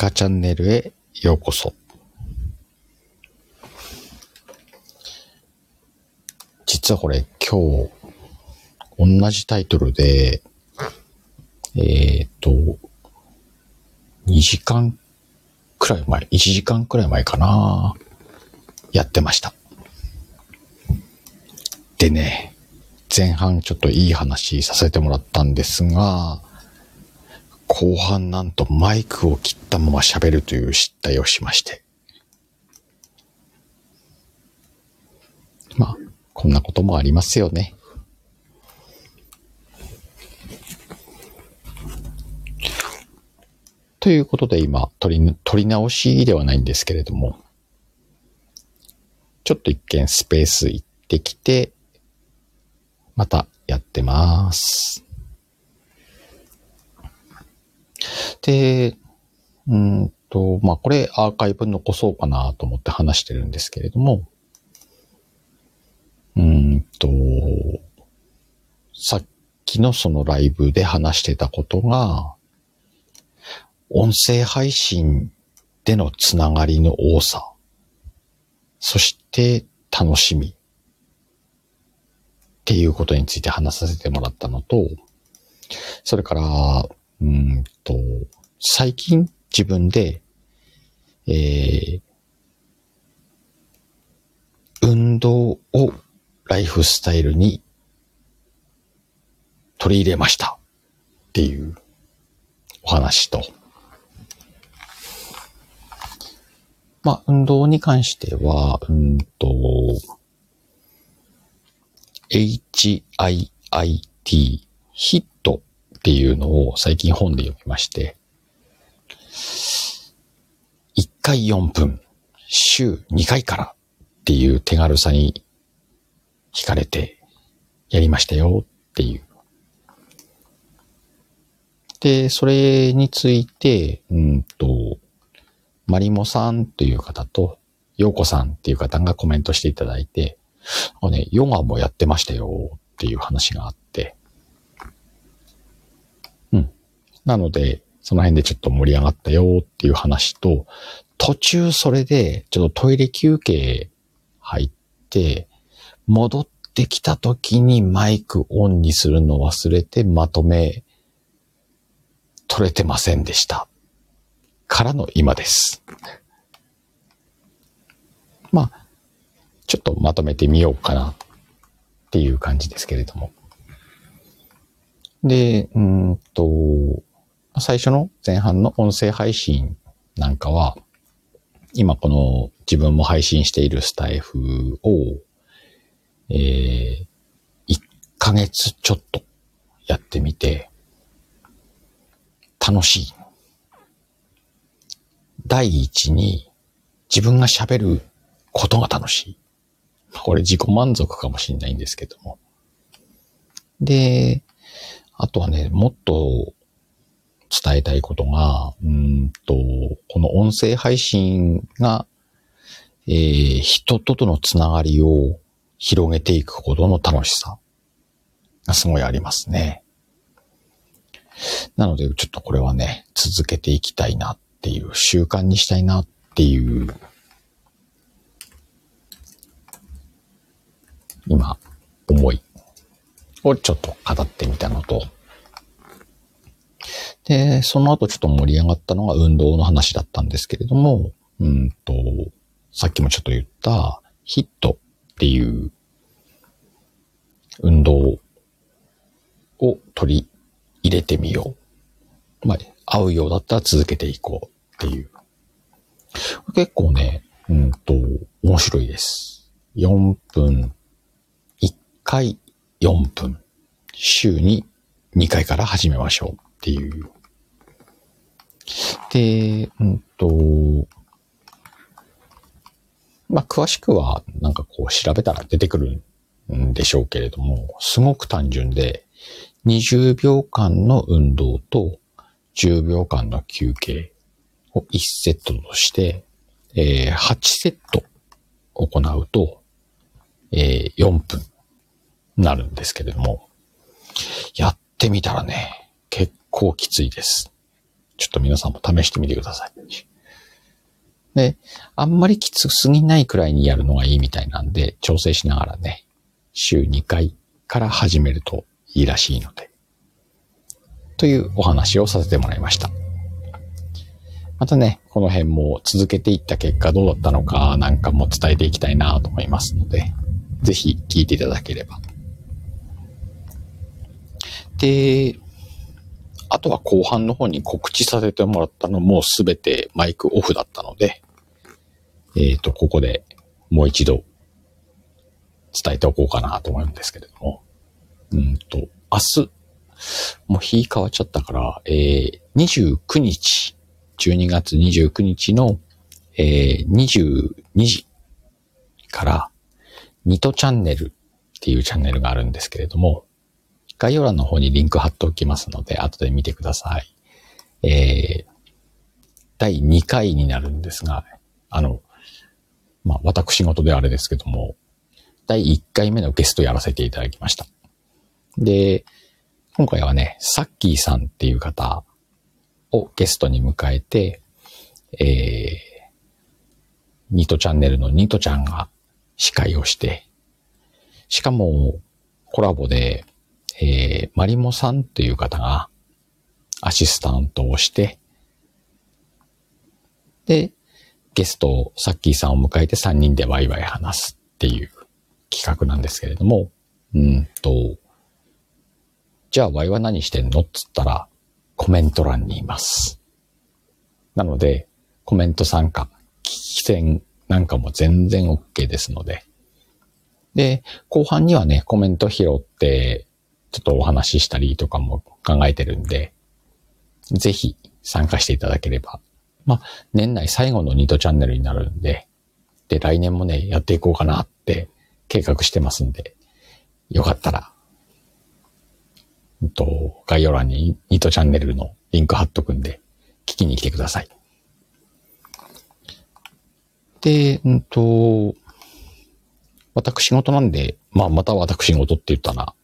カチャンネルへようこそ。実はこれ今日、同じタイトルで、えっ、と、2時間くらい前、1時間くらい前かな、やってました。でね、前半ちょっといい話させてもらったんですが、後半なんとマイクを切ったまま喋るという失態をしまして。まあ、こんなこともありますよね。ということで今、取り、取り直しではないんですけれども、ちょっと一見スペース行ってきて、またやってます。で、うんと、まあ、これアーカイブ残そうかなと思って話してるんですけれども、うんと、さっきのそのライブで話してたことが、音声配信でのつながりの多さ、そして楽しみっていうことについて話させてもらったのと、それから、うんと、最近自分で、えー、運動をライフスタイルに取り入れました。っていうお話と、まあ、運動に関しては、うんと、HIIT、ヒットっていうのを最近本で読みまして、1回4分、週2回からっていう手軽さに惹かれてやりましたよっていう。で、それについて、うんと、マリモさんという方と、ヨーコさんっていう方がコメントしていただいて、あのね、ヨガもやってましたよっていう話があって、うん。なので、その辺でちょっと盛り上がったよっていう話と、途中それでちょっとトイレ休憩入って、戻ってきた時にマイクオンにするの忘れてまとめ取れてませんでした。からの今です。まあ、ちょっとまとめてみようかなっていう感じですけれども。で、うーんと、最初の前半の音声配信なんかは、今この自分も配信しているスタイフを、えー、1ヶ月ちょっとやってみて、楽しい。第一に自分が喋ることが楽しい。これ自己満足かもしれないんですけども。で、あとはね、もっと伝えたいことが、うんと、この音声配信が、えー、人ととのつながりを広げていくことの楽しさがすごいありますね。なので、ちょっとこれはね、続けていきたいなっていう、習慣にしたいなっていう、今、思いをちょっと語ってみたのと、で、その後ちょっと盛り上がったのが運動の話だったんですけれども、うんと、さっきもちょっと言ったヒットっていう運動を取り入れてみよう。まあ、合うようだったら続けていこうっていう。結構ね、うんと、面白いです。4分、1回4分、週に2回から始めましょうっていう。で、うんと、まあ、詳しくはなんかこう調べたら出てくるんでしょうけれども、すごく単純で、20秒間の運動と10秒間の休憩を1セットとして、えー8セット行うと、えー4分なるんですけれども、やってみたらね、結構きついです。ちょっと皆さんも試してみてください。で、あんまりきつすぎないくらいにやるのがいいみたいなんで、調整しながらね、週2回から始めるといいらしいので。というお話をさせてもらいました。またね、この辺も続けていった結果どうだったのかなんかも伝えていきたいなと思いますので、ぜひ聞いていただければ。で、あとは後半の方に告知させてもらったのもすべてマイクオフだったので、えっ、ー、と、ここでもう一度伝えておこうかなと思うんですけれども、うんと、明日、もう日変わっちゃったから、えー、29日、12月29日の、えー、22時から、ニトチャンネルっていうチャンネルがあるんですけれども、概要欄の方にリンク貼っておきますので、後で見てください。えー、第2回になるんですが、あの、まあ、私事であれですけども、第1回目のゲストやらせていただきました。で、今回はね、サッキーさんっていう方をゲストに迎えて、えー、ニトチャンネルのニトちゃんが司会をして、しかもコラボでえー、マリモさんっていう方がアシスタントをして、で、ゲストを、サッキーさんを迎えて3人でワイワイ話すっていう企画なんですけれども、うんと、じゃあワイは何してんのっつったら、コメント欄にいます。なので、コメント参加、聞き戦なんかも全然 OK ですので。で、後半にはね、コメント拾って、ちょっとお話ししたりとかも考えてるんで、ぜひ参加していただければ。まあ、年内最後のニートチャンネルになるんで、で、来年もね、やっていこうかなって計画してますんで、よかったら、うんと、概要欄にニートチャンネルのリンク貼っとくんで、聞きに来てください。で、うんと、私事なんで、まあ、また私事って言ったな。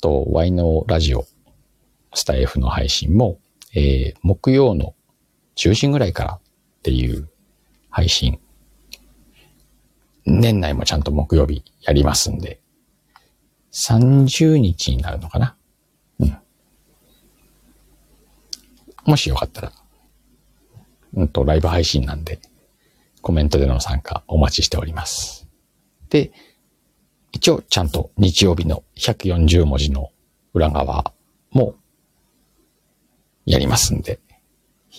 と、ワイのラジオ、スタイフの配信も、えー、木曜の10時ぐらいからっていう配信、年内もちゃんと木曜日やりますんで、30日になるのかな？うん。もしよかったら、うんと、ライブ配信なんで、コメントでの参加お待ちしております。で、一応ちゃんと日曜日の140文字の裏側もやりますんで、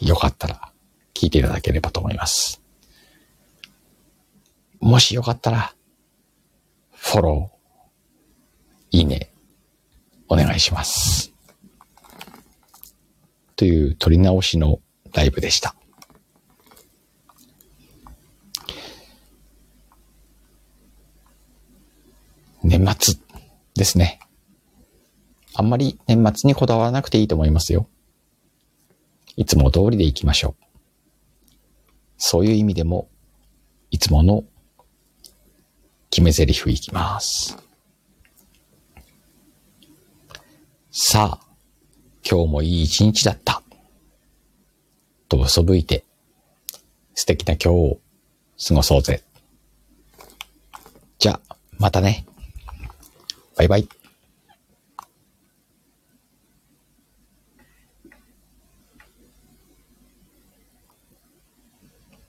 よかったら聞いていただければと思います。もしよかったら、フォロー、いいね、お願いします。という撮り直しのライブでした。年末ですね。あんまり年末にこだわらなくていいと思いますよ。いつも通りでいきましょう。そういう意味でも、いつもの決め台詞いきます。さあ、今日もいい一日だった。と嘘吹いて、素敵な今日を過ごそうぜ。じゃあ、またね。バイバイ。